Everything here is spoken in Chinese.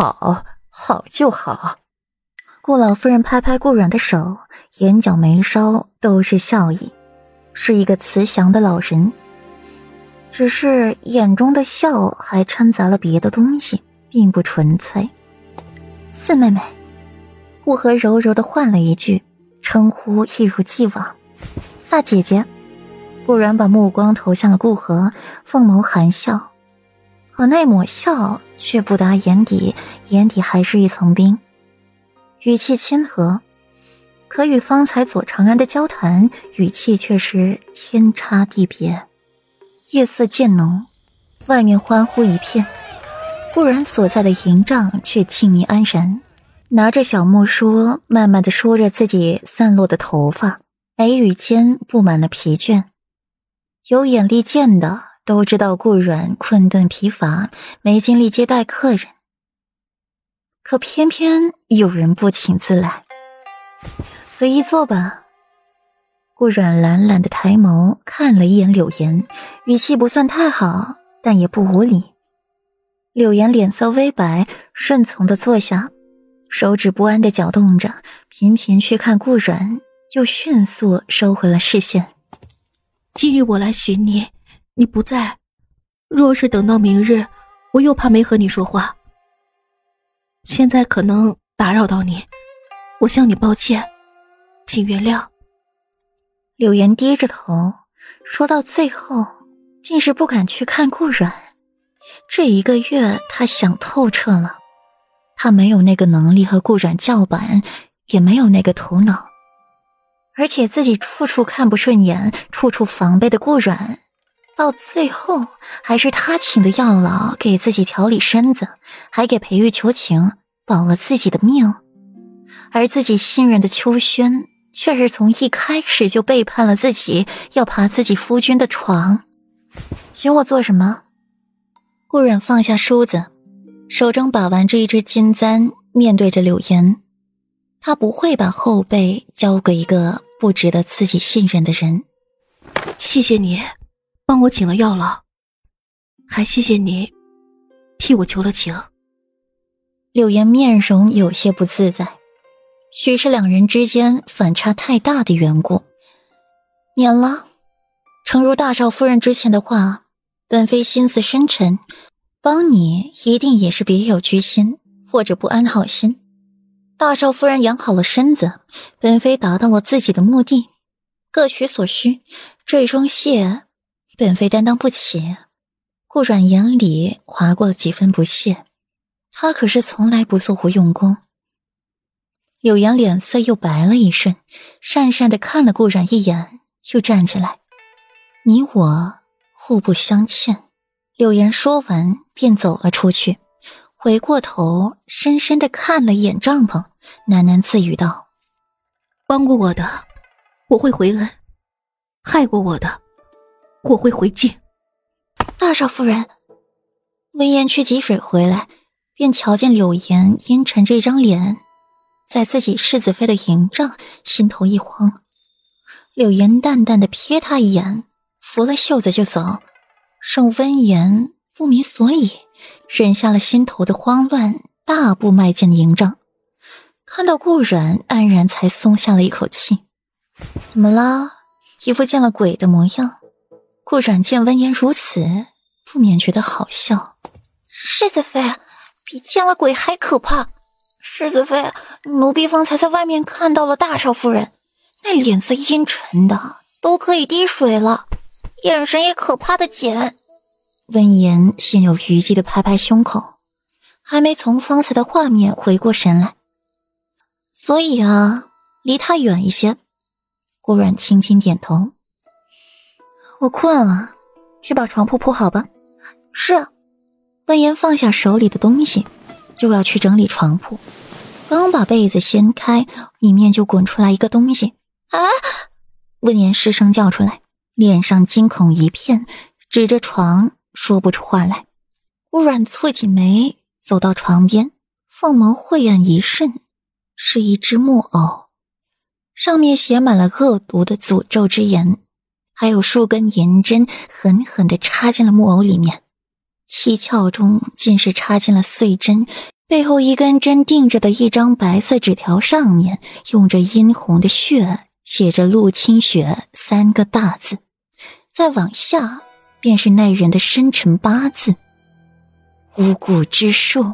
好，好就好。顾老夫人拍拍顾阮的手，眼角眉梢都是笑意，是一个慈祥的老人。只是眼中的笑还掺杂了别的东西，并不纯粹。四妹妹，顾河柔柔的唤了一句，称呼一如既往。大姐姐，顾然把目光投向了顾河，凤眸含笑，可那抹笑却不达眼底，眼底还是一层冰。语气亲和，可与方才左长安的交谈语气却是天差地别。夜色渐浓，外面欢呼一片，顾然所在的营帐却静谧安然，拿着小木梳，慢慢的梳着自己散落的头发，眉宇间布满了疲倦。有眼力见的都知道顾阮困顿疲乏，没精力接待客人。可偏偏有人不请自来，随意坐吧。顾阮懒懒的抬眸看了一眼柳岩，语气不算太好，但也不无礼。柳岩脸色微白，顺从的坐下，手指不安的搅动着，频频去看顾阮，又迅速收回了视线。今日我来寻你，你不在。若是等到明日，我又怕没和你说话。现在可能打扰到你，我向你抱歉，请原谅。柳岩低着头，说到最后，竟是不敢去看顾阮。这一个月，他想透彻了，他没有那个能力和顾阮叫板，也没有那个头脑，而且自己处处看不顺眼，处处防备的顾阮，到最后还是他请的药老给自己调理身子，还给裴玉求情，保了自己的命，而自己信任的秋轩。却是从一开始就背叛了自己，要爬自己夫君的床，寻我做什么？顾阮放下梳子，手中把玩着一支金簪，面对着柳岩，他不会把后背交给一个不值得自己信任的人。谢谢你，帮我请了药了，还谢谢你，替我求了情。柳岩面容有些不自在。许是两人之间反差太大的缘故，免了。诚如大少夫人之前的话，本妃心思深沉，帮你一定也是别有居心或者不安好心。大少夫人养好了身子，本妃达到了自己的目的，各取所需。这一双谢，本妃担当不起。顾阮眼里划过了几分不屑，他可是从来不做无用功。柳岩脸色又白了一瞬，讪讪的看了顾然一眼，又站起来：“你我互不相欠。”柳岩说完便走了出去，回过头深深的看了一眼帐篷，喃喃自语道：“帮过我的，我会回恩；害过我的，我会回敬。”大少夫人，闻言去汲水回来，便瞧见柳岩阴沉着一张脸。在自己世子妃的营帐，心头一慌。柳岩淡淡的瞥他一眼，拂了袖子就走。盛温言不明所以，忍下了心头的慌乱，大步迈进了营帐。看到顾然，安然才松下了一口气。怎么了？一副见了鬼的模样。顾阮见温言如此，不免觉得好笑。世子妃比见了鬼还可怕。世子妃，奴婢方才在外面看到了大少夫人，那脸色阴沉的都可以滴水了，眼神也可怕的紧。温言心有余悸的拍拍胸口，还没从方才的画面回过神来。所以啊，离他远一些。顾阮轻轻点头。我困了，去把床铺铺好吧。是。温言放下手里的东西，就要去整理床铺。刚把被子掀开，里面就滚出来一个东西。啊！温言失声叫出来，脸上惊恐一片，指着床说不出话来。顾阮蹙起眉，走到床边，凤眸晦暗一瞬，是一只木偶，上面写满了恶毒的诅咒之言，还有数根银针狠狠地插进了木偶里面，七窍中竟是插进了碎针。背后一根针钉着的一张白色纸条，上面用着殷红的血写着“陆清雪”三个大字，再往下便是那人的生辰八字：五谷之术。